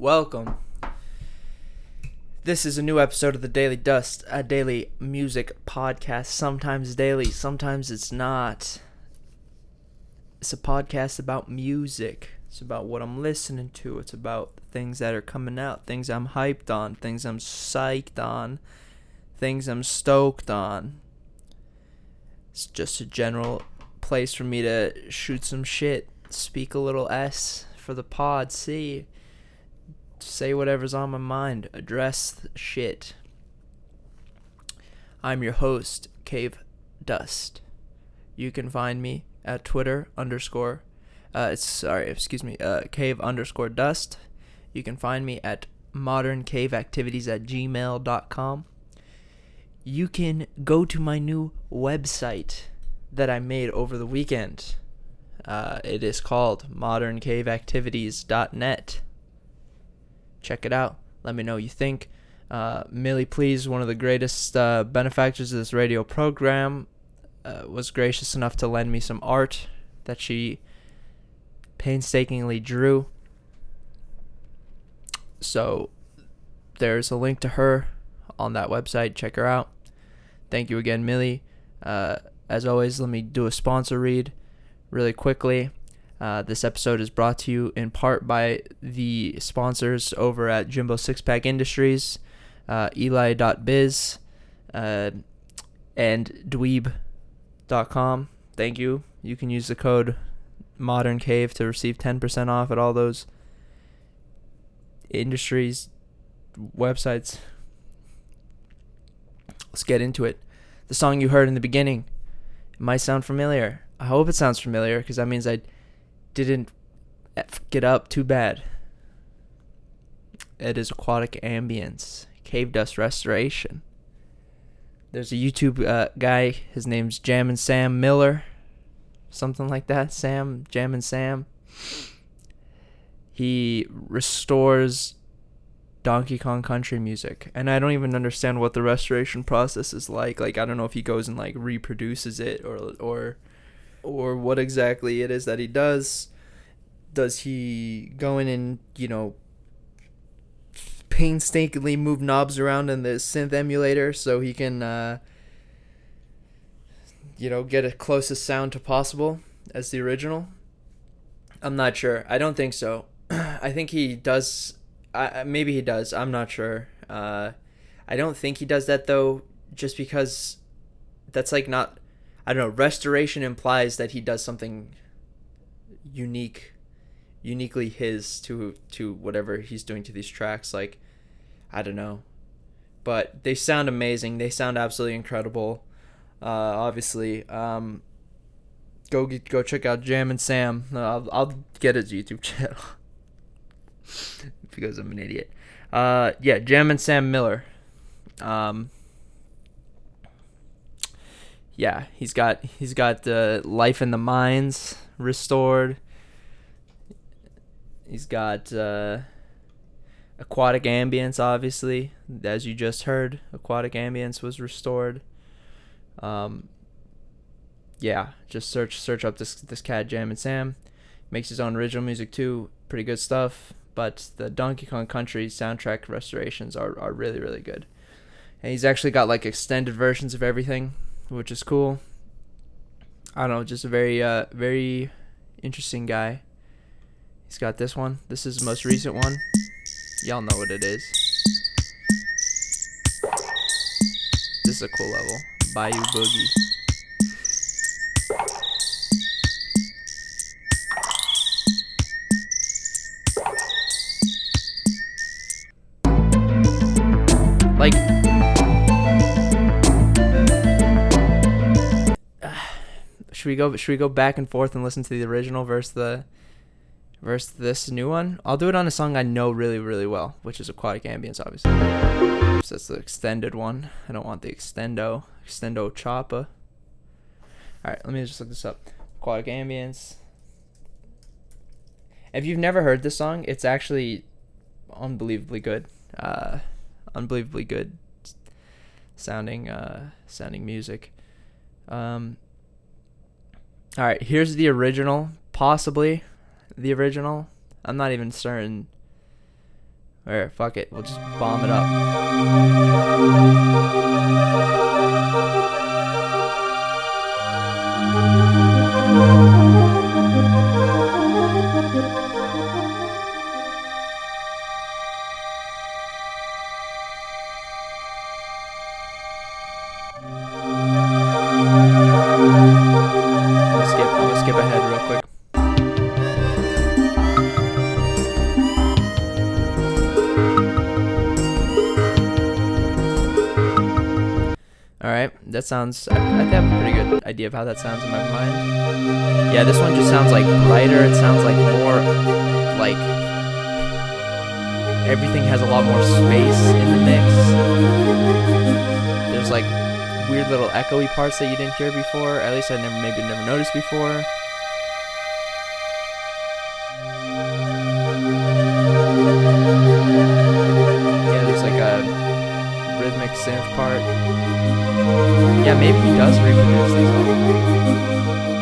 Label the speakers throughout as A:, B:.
A: Welcome. This is a new episode of the Daily Dust, a daily music podcast. Sometimes daily, sometimes it's not. It's a podcast about music. It's about what I'm listening to. It's about things that are coming out, things I'm hyped on, things I'm psyched on, things I'm stoked on. It's just a general place for me to shoot some shit, speak a little S for the pod, see say whatever's on my mind, address shit. I'm your host, Cave Dust. You can find me at Twitter underscore, uh, sorry, excuse me, uh, cave underscore dust. You can find me at moderncaveactivities at gmail.com. You can go to my new website that I made over the weekend. Uh, it is called moderncaveactivities.net check it out. Let me know what you think. Uh, Millie Please, one of the greatest uh, benefactors of this radio program, uh, was gracious enough to lend me some art that she painstakingly drew. So there's a link to her on that website. Check her out. Thank you again, Millie. Uh, as always, let me do a sponsor read really quickly. Uh, this episode is brought to you in part by the sponsors over at Jimbo Six Pack Industries, uh, Eli.biz, uh, and Dweeb.com. Thank you. You can use the code Modern Cave to receive 10% off at all those industries websites. Let's get into it. The song you heard in the beginning it might sound familiar. I hope it sounds familiar because that means I didn't get up too bad. It is aquatic ambience, cave dust restoration. There's a YouTube uh, guy. His name's Jammin Sam Miller, something like that. Sam Jammin Sam. He restores Donkey Kong Country music, and I don't even understand what the restoration process is like. Like I don't know if he goes and like reproduces it or or or what exactly it is that he does. Does he go in and, you know, painstakingly move knobs around in the synth emulator so he can, uh, you know, get a closest sound to possible as the original? I'm not sure. I don't think so. I think he does. I, maybe he does. I'm not sure. Uh, I don't think he does that though, just because that's like not I don't know. Restoration implies that he does something unique, uniquely his to to whatever he's doing to these tracks. Like, I don't know, but they sound amazing. They sound absolutely incredible. Uh, obviously, um, go go check out Jammin Sam. I'll I'll get his YouTube channel because I'm an idiot. Uh, yeah, Jammin Sam Miller. Um, yeah, he's got he's got uh, life in the mines restored. He's got uh, aquatic ambience, obviously, as you just heard. Aquatic ambience was restored. Um, yeah, just search search up this this cat Jammin Sam. Makes his own original music too. Pretty good stuff. But the Donkey Kong Country soundtrack restorations are, are really really good. And he's actually got like extended versions of everything which is cool. I don't know, just a very uh very interesting guy. He's got this one. This is the most recent one. Y'all know what it is. This is a cool level. Bayou Boogie. Like should we go should we go back and forth and listen to the original versus the versus this new one? I'll do it on a song I know really really well, which is Aquatic Ambience obviously. So that's the extended one. I don't want the extendo extendo choppa. All right, let me just look this up. Aquatic Ambience. If you've never heard this song, it's actually unbelievably good. Uh, unbelievably good sounding uh, sounding music. Um, all right, here's the original, possibly the original. I'm not even certain. Or fuck it, we'll just bomb it up. Sounds. I, I have a pretty good idea of how that sounds in my mind. Yeah, this one just sounds like brighter. It sounds like more like everything has a lot more space in the mix. There's like weird little echoey parts that you didn't hear before. At least I never maybe never noticed before. Synth part. Yeah, maybe he does reproduce these that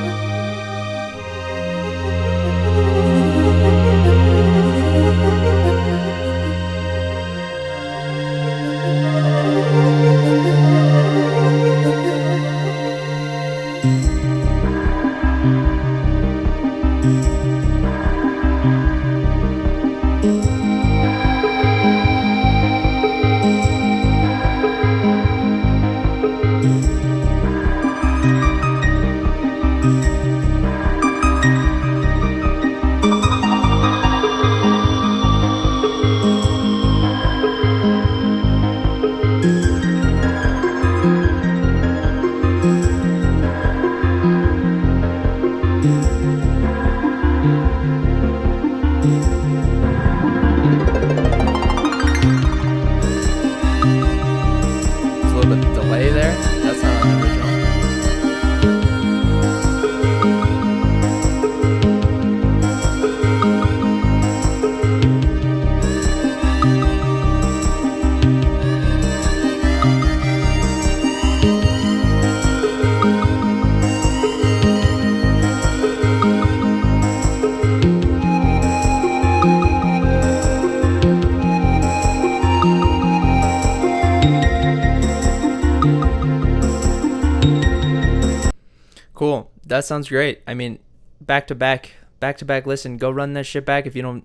A: sounds great. I mean, back to back, back to back. Listen, go run that shit back if you don't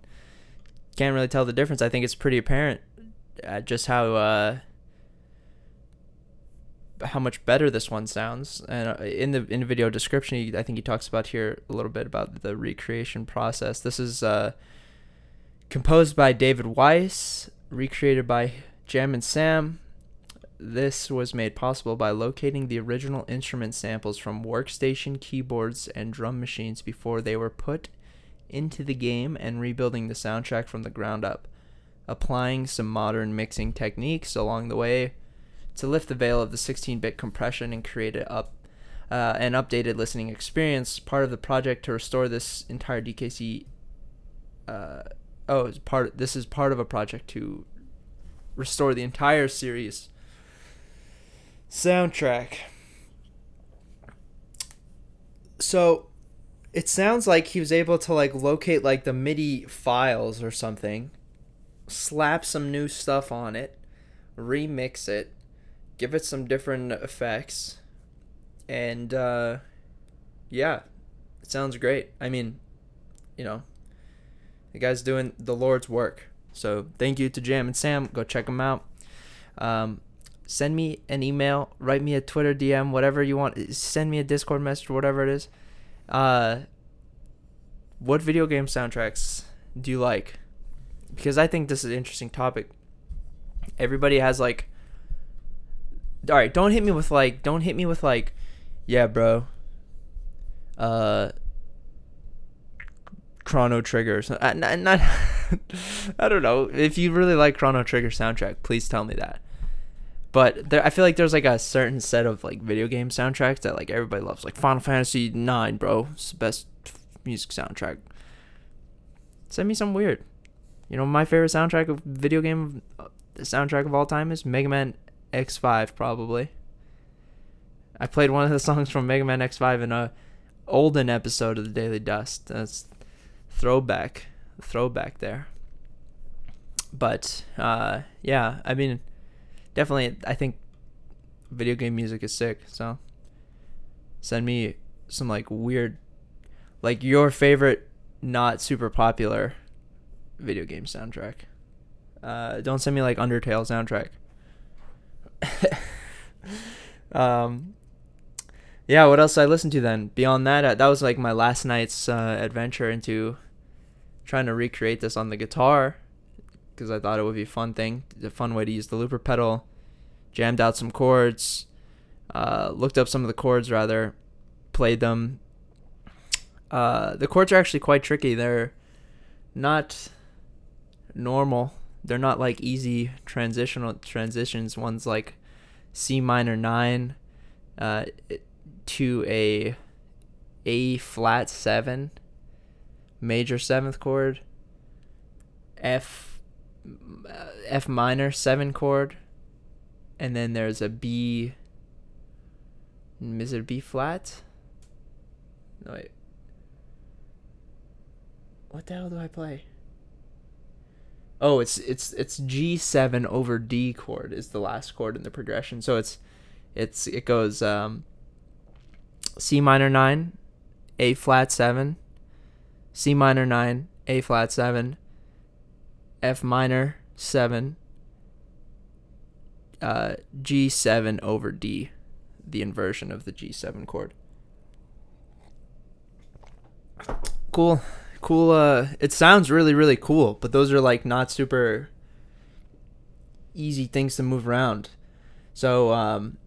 A: can't really tell the difference. I think it's pretty apparent uh, just how uh, how much better this one sounds. And uh, in the in the video description, I think he talks about here a little bit about the recreation process. This is uh, composed by David Wise, recreated by Jammin Sam. This was made possible by locating the original instrument samples from workstation keyboards and drum machines before they were put into the game and rebuilding the soundtrack from the ground up, applying some modern mixing techniques along the way to lift the veil of the 16-bit compression and create a up uh, an updated listening experience. Part of the project to restore this entire DKC. Uh, oh, part. This is part of a project to restore the entire series soundtrack. So it sounds like he was able to like locate like the MIDI files or something, slap some new stuff on it, remix it, give it some different effects, and uh, yeah, it sounds great. I mean, you know, The guy's doing the Lord's work. So thank you to Jammin Sam. Go check them out. Um, send me an email, write me a Twitter DM, whatever you want. Send me a Discord message, whatever it is. Uh, what video game soundtracks do you like? Because I think this is an interesting topic. Everybody has like. All right, don't hit me with like, don't hit me with like, yeah, bro. Uh, Chrono Trigger. So, uh, not, not I don't know. If you really like Chrono Trigger soundtrack, please tell me that. But there, I feel like there's like a certain set of like video game soundtracks that like everybody loves. Like Final Fantasy Nine, bro, it's the best music soundtrack. Send me some weird. You know, my favorite soundtrack of video game, uh, the soundtrack of all time is Mega Man X5, probably. I played one of the songs from Mega Man X5 in a olden episode of the Daily Dust. That's throwback, throwback there. But uh, yeah, I mean, definitely, I think video game music is sick. So send me some like weird, like your favorite not super popular video game soundtrack. Uh, don't send me like Undertale soundtrack. um, yeah, what else I listened to then? Beyond that, uh, that was like my last night's uh, adventure into trying to recreate this on the guitar because I thought it would be a fun thing, a fun way to use the looper pedal. Jammed out some chords, uh, looked up some of the chords rather, played them. Uh, the chords are actually quite tricky. They're not normal. They're not like easy transitional transitions. One's like C minor nine uh, to a A flat seven major seventh chord, F F minor seven chord, and then there's a B. Is it B flat? No wait. What the hell do I play? Oh, it's it's it's G seven over D chord is the last chord in the progression. So it's it's it goes um, C minor nine, A flat seven, C minor 9, A flat 7, F minor 7, uh, G7 over D, the inversion of the G7 chord. Cool. Cool. Uh, it sounds really, really cool, but those are like not super easy things to move around. So, um,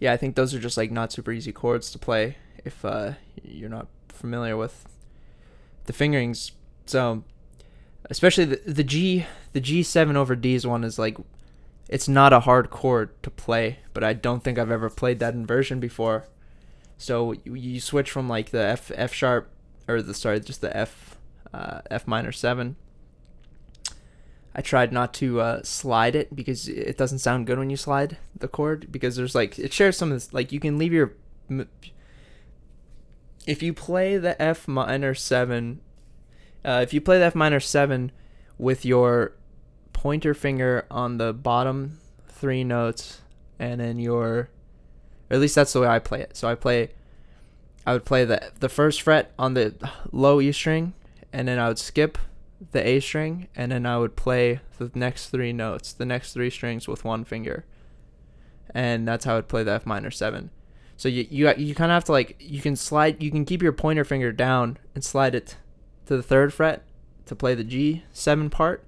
A: yeah, I think those are just like not super easy chords to play if uh, you're not familiar with the fingerings. So, especially the, the G the G7 over D's one is like it's not a hard chord to play, but I don't think I've ever played that inversion before. So you, you switch from like the F F sharp or the sorry just the F uh, F minor seven. I tried not to uh, slide it because it doesn't sound good when you slide the chord because there's like it shares some of this like you can leave your if you play the F minor seven, uh, if you play the F minor seven with your pointer finger on the bottom three notes, and then your, or at least that's the way I play it. So I play, I would play the the first fret on the low E string, and then I would skip the A string, and then I would play the next three notes, the next three strings with one finger, and that's how I would play the F minor seven. So you you you kind of have to like you can slide you can keep your pointer finger down and slide it to the third fret to play the G seven part,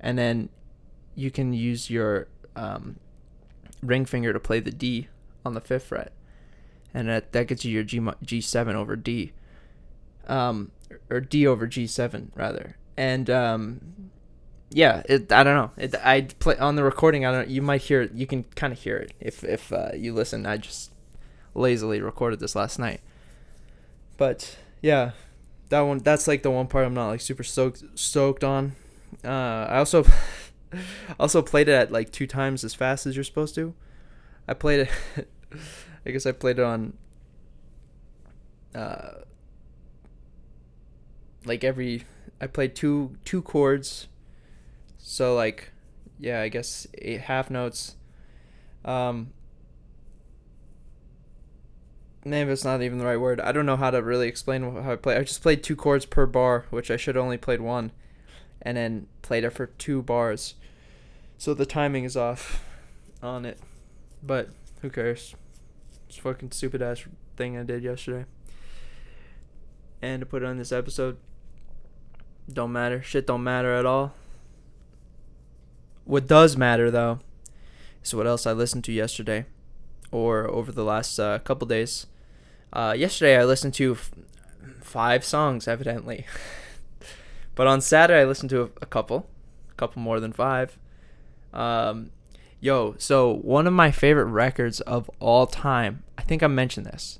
A: and then you can use your um, ring finger to play the D on the fifth fret, and that that gets you your G G seven over D, um, or D over G seven rather, and um, yeah, it, I don't know. It, I play on the recording. I don't. You might hear it. You can kind of hear it if if uh, you listen. I just lazily recorded this last night. But yeah, that one that's like the one part I'm not like super stoked stoked on. Uh, I also also played it at like two times as fast as you're supposed to. I played it. I guess I played it on. Uh, like every, I played two two chords. So like, yeah, I guess eight half notes. Um, maybe it's not even the right word. I don't know how to really explain how I play. I just played two chords per bar, which I should only played one, and then played it for two bars. So the timing is off on it, but who cares? It's fucking stupid ass thing I did yesterday. And to put it on this episode, don't matter. Shit don't matter at all. What does matter though is what else I listened to yesterday or over the last uh, couple days. Uh, yesterday I listened to f- five songs, evidently. but on Saturday I listened to a, a, couple, a couple more than five. Um, yo, so one of my favorite records of all time. I think I mentioned this.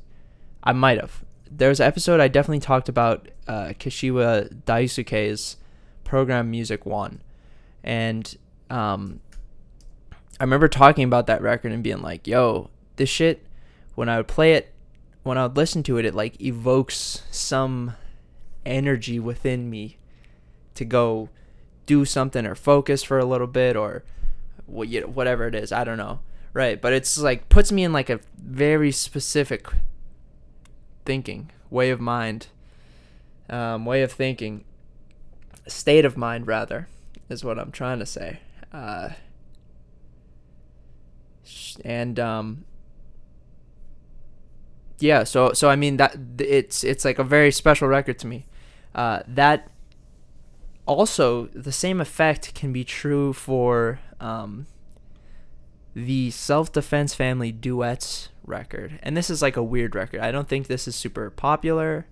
A: I might have. There's an episode I definitely talked about uh, Kashiwa Daisuke's program Music One, and um, I remember talking about that record and being like, "Yo, this shit." When I would play it, when I would listen to it, it like evokes some energy within me to go do something or focus for a little bit or whatever it is. I don't know, right? But it's like puts me in like a very specific thinking way of mind, um, way of thinking, state of mind rather, is what I'm trying to say. Uh, and um, yeah, so so I mean that it's it's like a very special record to me. Uh, that also the same effect can be true for um, the Self Defense Family duets record, and this is like a weird record. I don't think this is super popular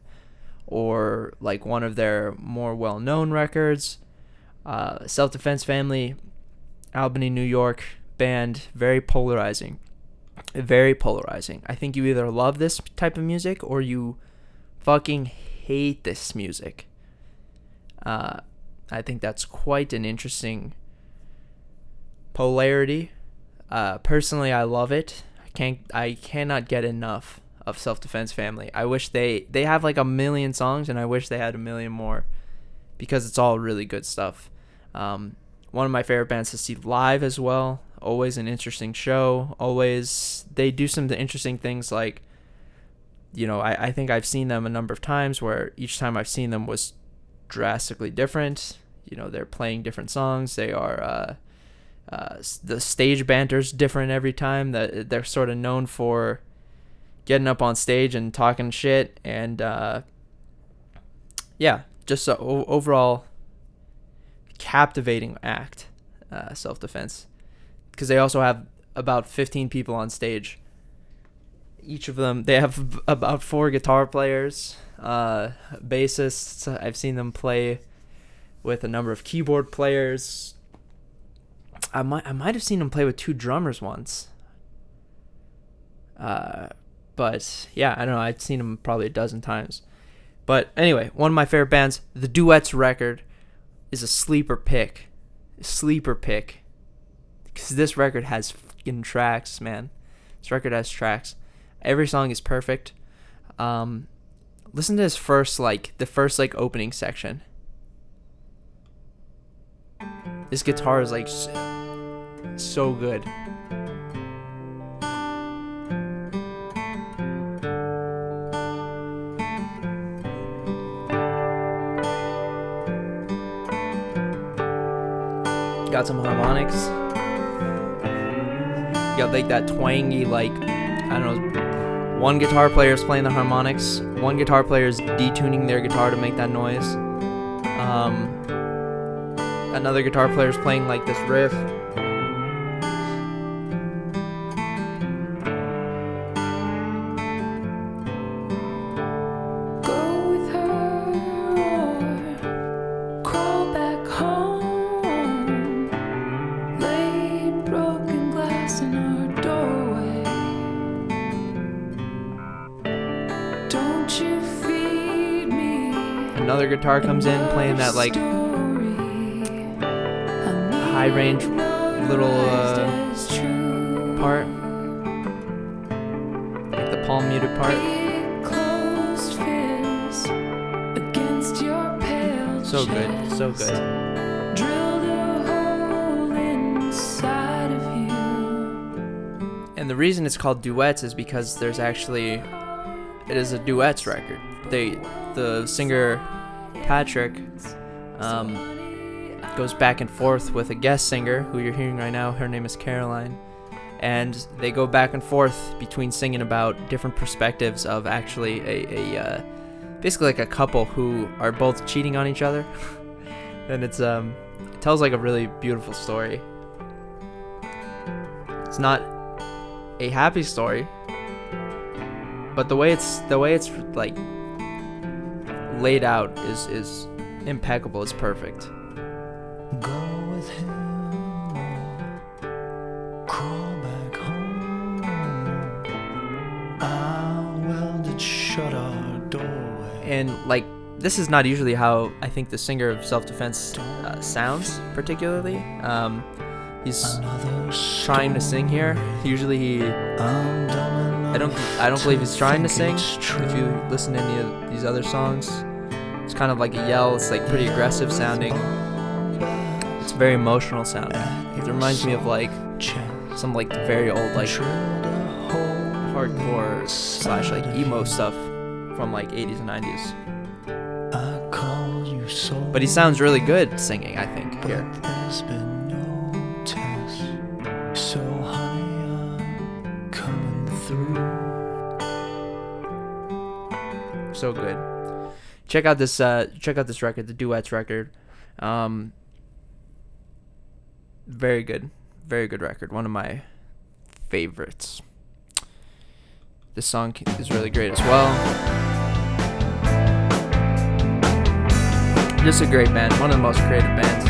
A: or like one of their more well known records. Uh, Self Defense Family, Albany, New York band, very polarizing. Very polarizing. I think you either love this type of music or you fucking hate this music. Uh, I think that's quite an interesting polarity. Uh, personally, I love it. I can't. I cannot get enough of Self Defense Family. I wish they they have like a million songs, and I wish they had a million more, because it's all really good stuff. Um, one of my favorite bands to see live as well always an interesting show. Always they do some interesting things like you know, I, I think I've seen them a number of times where each time I've seen them was drastically different. You know, they're playing different songs. They are uh, uh, the stage banter's different every time. That they're sort of known for getting up on stage and talking shit, and uh, yeah, just a o- overall captivating act. Uh, self defense because they also have about 15 people on stage. Each of them, they have about four guitar players, uh, bassists. I've seen them play with a number of keyboard players. I might, I might have seen them play with two drummers once. Uh, but yeah, I don't know. I've seen them probably a dozen times. But anyway, one of my favorite bands, the Duets record, is a sleeper pick. Sleeper pick because this record has fucking tracks, man. This record has tracks. Every song is perfect. Um, listen to this first, like the first like opening section. This guitar is like so good. Got some harmonics got like that twangy like I don't know. One guitar player is playing the harmonics. One guitar player is detuning their guitar to make that noise. Um, another guitar player is playing like this riff. Guitar comes in playing that like high range little uh, part, like the palm muted part. So good, so good. Drill the hole inside of you. And the reason it's called duets is because there's actually it is a duets record. They, the singer Patrick, um, goes back and forth with a guest singer who you're hearing right now. Her name is Caroline, and they go back and forth between singing about different perspectives of actually a, a uh, basically like a couple who are both cheating on each other, and it's um, it tells like a really beautiful story. It's not a happy story, but the way it's the way it's like laid out is is impeccable. It's perfect.
B: Go with him crawl back home. Our welded shut our doorway.
A: and like this is not usually how I think the singer of Self Defense uh, sounds particularly. Um, he's trying to sing here. Usually he, I don't, I don't believe he's trying to sing. If you listen to any of these other songs, it's kind of like a yell. It's like pretty aggressive sounding. It's very emotional sounding. It reminds me of like some like very old like
B: Drilled a hole
A: hardcore slash like emo stuff from like 80s and 90s.
B: I call you soul.
A: But he sounds really good singing. I think here.
B: So
A: good. Check out this uh check out this record, the duets record. Um very good. Very good record. One of my favorites. This song is really great as well. Just a great band, one of the most creative bands.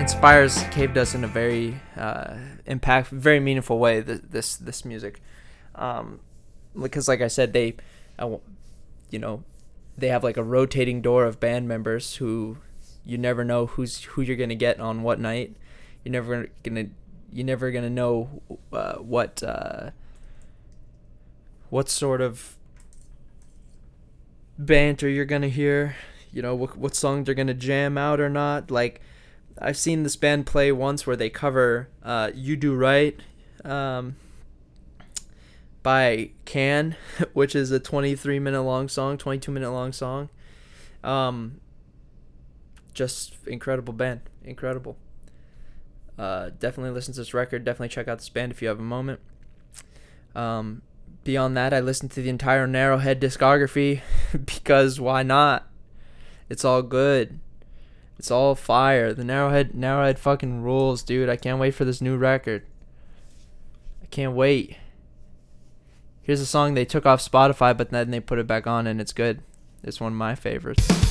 A: Inspires Cave Dust in a very uh, impact, very meaningful way. This this, this music, um, because like I said, they, I you know, they have like a rotating door of band members who you never know who's who you're gonna get on what night. You're never gonna you're never gonna know uh, what uh, what sort of banter you're gonna hear. You know what what songs they're gonna jam out or not. Like I've seen this band play once where they cover uh, "You Do Right." Um, by Can, which is a 23 minute long song, 22 minute long song. Um, just incredible band, incredible. Uh, definitely listen to this record. Definitely check out this band if you have a moment. Um, beyond that, I listened to the entire Narrow Head discography because why not? It's all good. It's all fire. The Narrow Head Narrowhead fucking rules, dude. I can't wait for this new record. I can't wait. Here's a song they took off Spotify, but then they put it back on, and it's good. It's one of my favorites.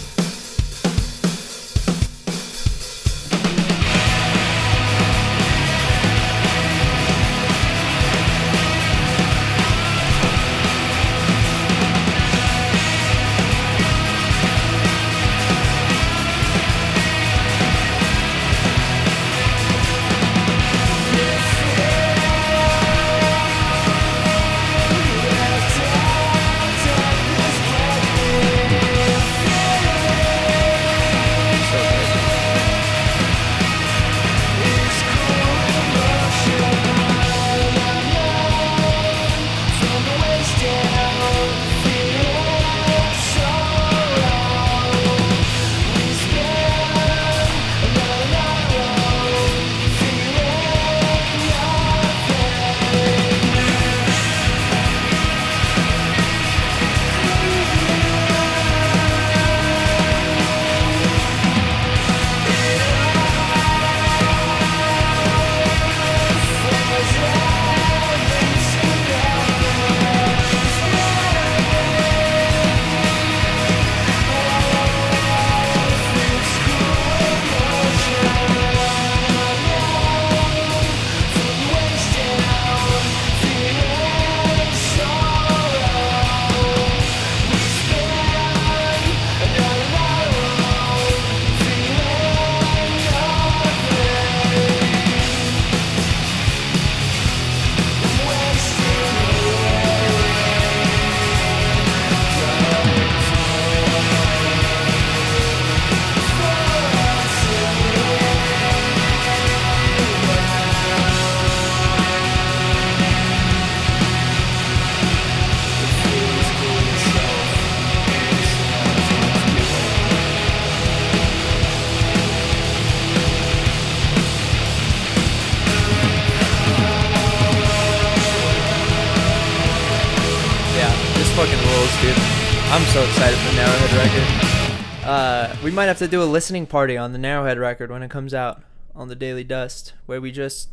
A: I'm so excited for Narrow Head record. Uh, we might have to do a listening party on the Narrow Head record when it comes out on the Daily Dust, where we just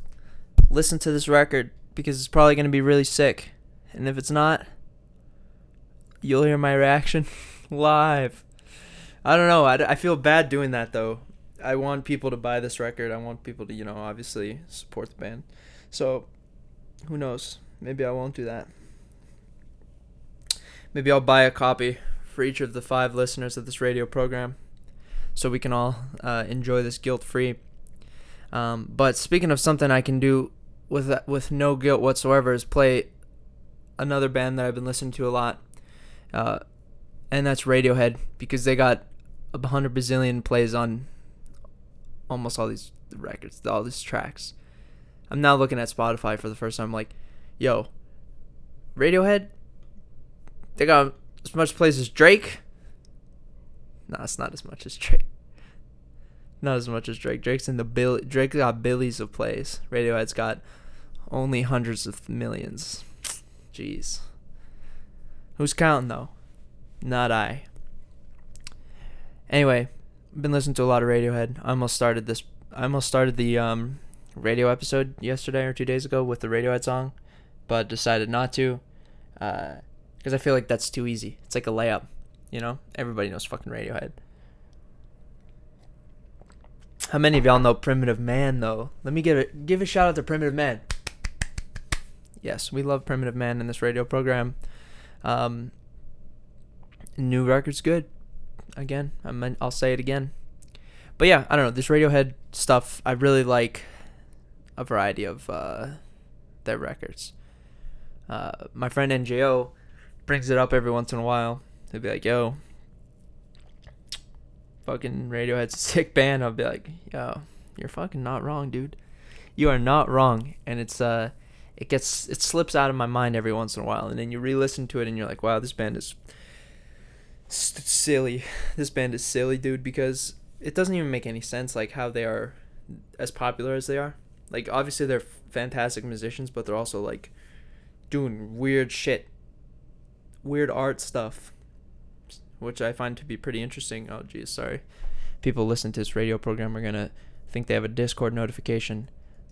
A: listen to this record because it's probably going to be really sick. And if it's not, you'll hear my reaction live. I don't know. I, I feel bad doing that though. I want people to buy this record. I want people to, you know, obviously support the band. So, who knows? Maybe I won't do that. Maybe I'll buy a copy for each of the five listeners of this radio program so we can all uh, enjoy this guilt free. Um, but speaking of something I can do with with no guilt whatsoever is play another band that I've been listening to a lot, uh, and that's Radiohead because they got a hundred bazillion plays on almost all these records, all these tracks. I'm now looking at Spotify for the first time. like, yo, Radiohead they got as much plays as Drake. Nah, it's not as much as Drake. Not as much as Drake. Drake's in the bill. Drake got billions of plays. Radiohead's got only hundreds of millions. Jeez. Who's counting though? Not I. Anyway, I've been listening to a lot of Radiohead. I almost started this. I almost started the um, radio episode yesterday or two days ago with the Radiohead song, but decided not to. Uh, because I feel like that's too easy. It's like a layup, you know. Everybody knows fucking Radiohead. How many of y'all know Primitive Man though? Let me give it give a shout out to Primitive Man. Yes, we love Primitive Man in this radio program. Um, new record's good. Again, I mean, I'll say it again. But yeah, I don't know this Radiohead stuff. I really like a variety of uh, their records. Uh, my friend NJO brings it up every once in a while. He'll be like, "Yo, fucking Radiohead's a sick band." I'll be like, "Yo, you're fucking not wrong, dude. You are not wrong." And it's uh, it gets it slips out of my mind every once in a while, and then you re-listen to it, and you're like, "Wow, this band is silly. This band is silly, dude." Because it doesn't even make any sense, like how they are as popular as they are. Like obviously they're fantastic musicians, but they're also like doing weird shit weird art stuff, which I find to be pretty interesting. Oh, geez, sorry. People listen to this radio program are gonna think they have a Discord notification.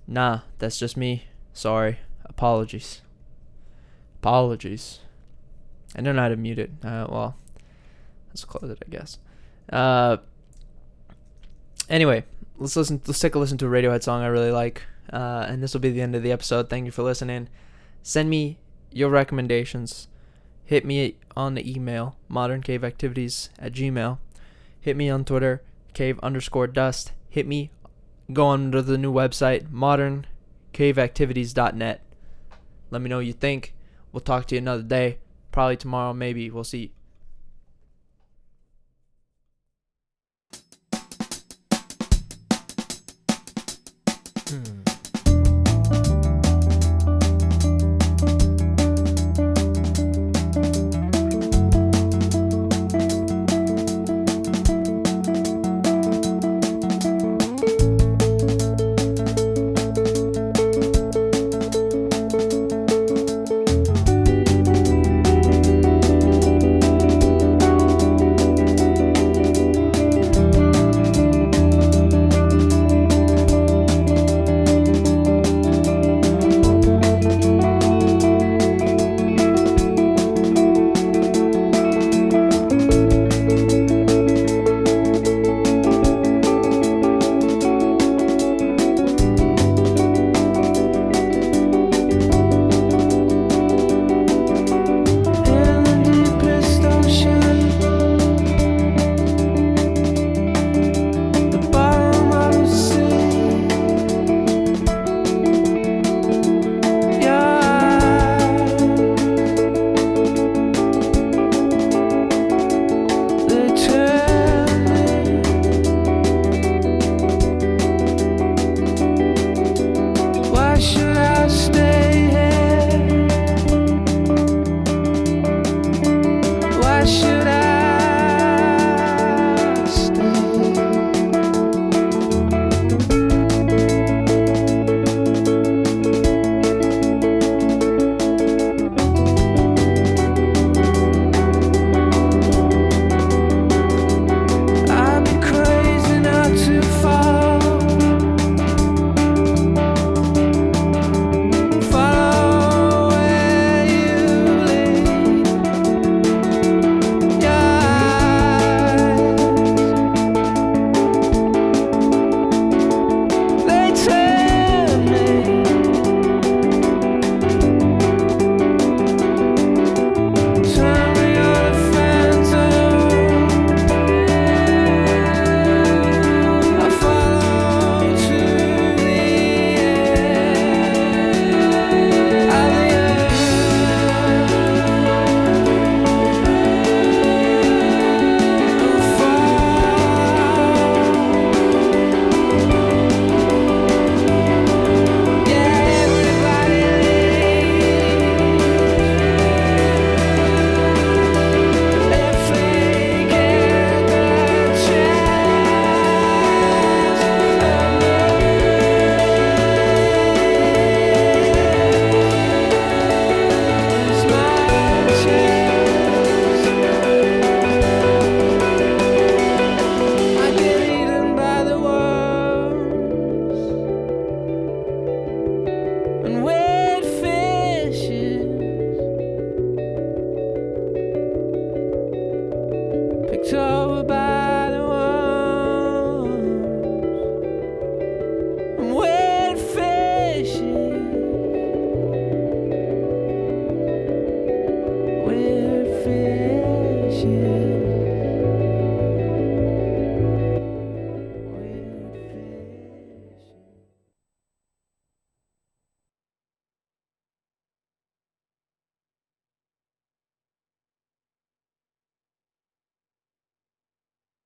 A: Nah, that's just me. Sorry. Apologies. Apologies. I don't know how to mute it. Uh, well, let's close it, I guess. Uh, anyway, let's listen. Let's take a listen to a Radiohead song I really like. Uh, and this will be the end of the episode. Thank you for listening. Send me your recommendations hit me on the email moderncaveactivities at gmail. Hit me on twitter cave underscore dust. Hit me go on to the new website moderncaveactivities.net let me know what you think. We'll talk to you another day. Probably tomorrow maybe. We'll see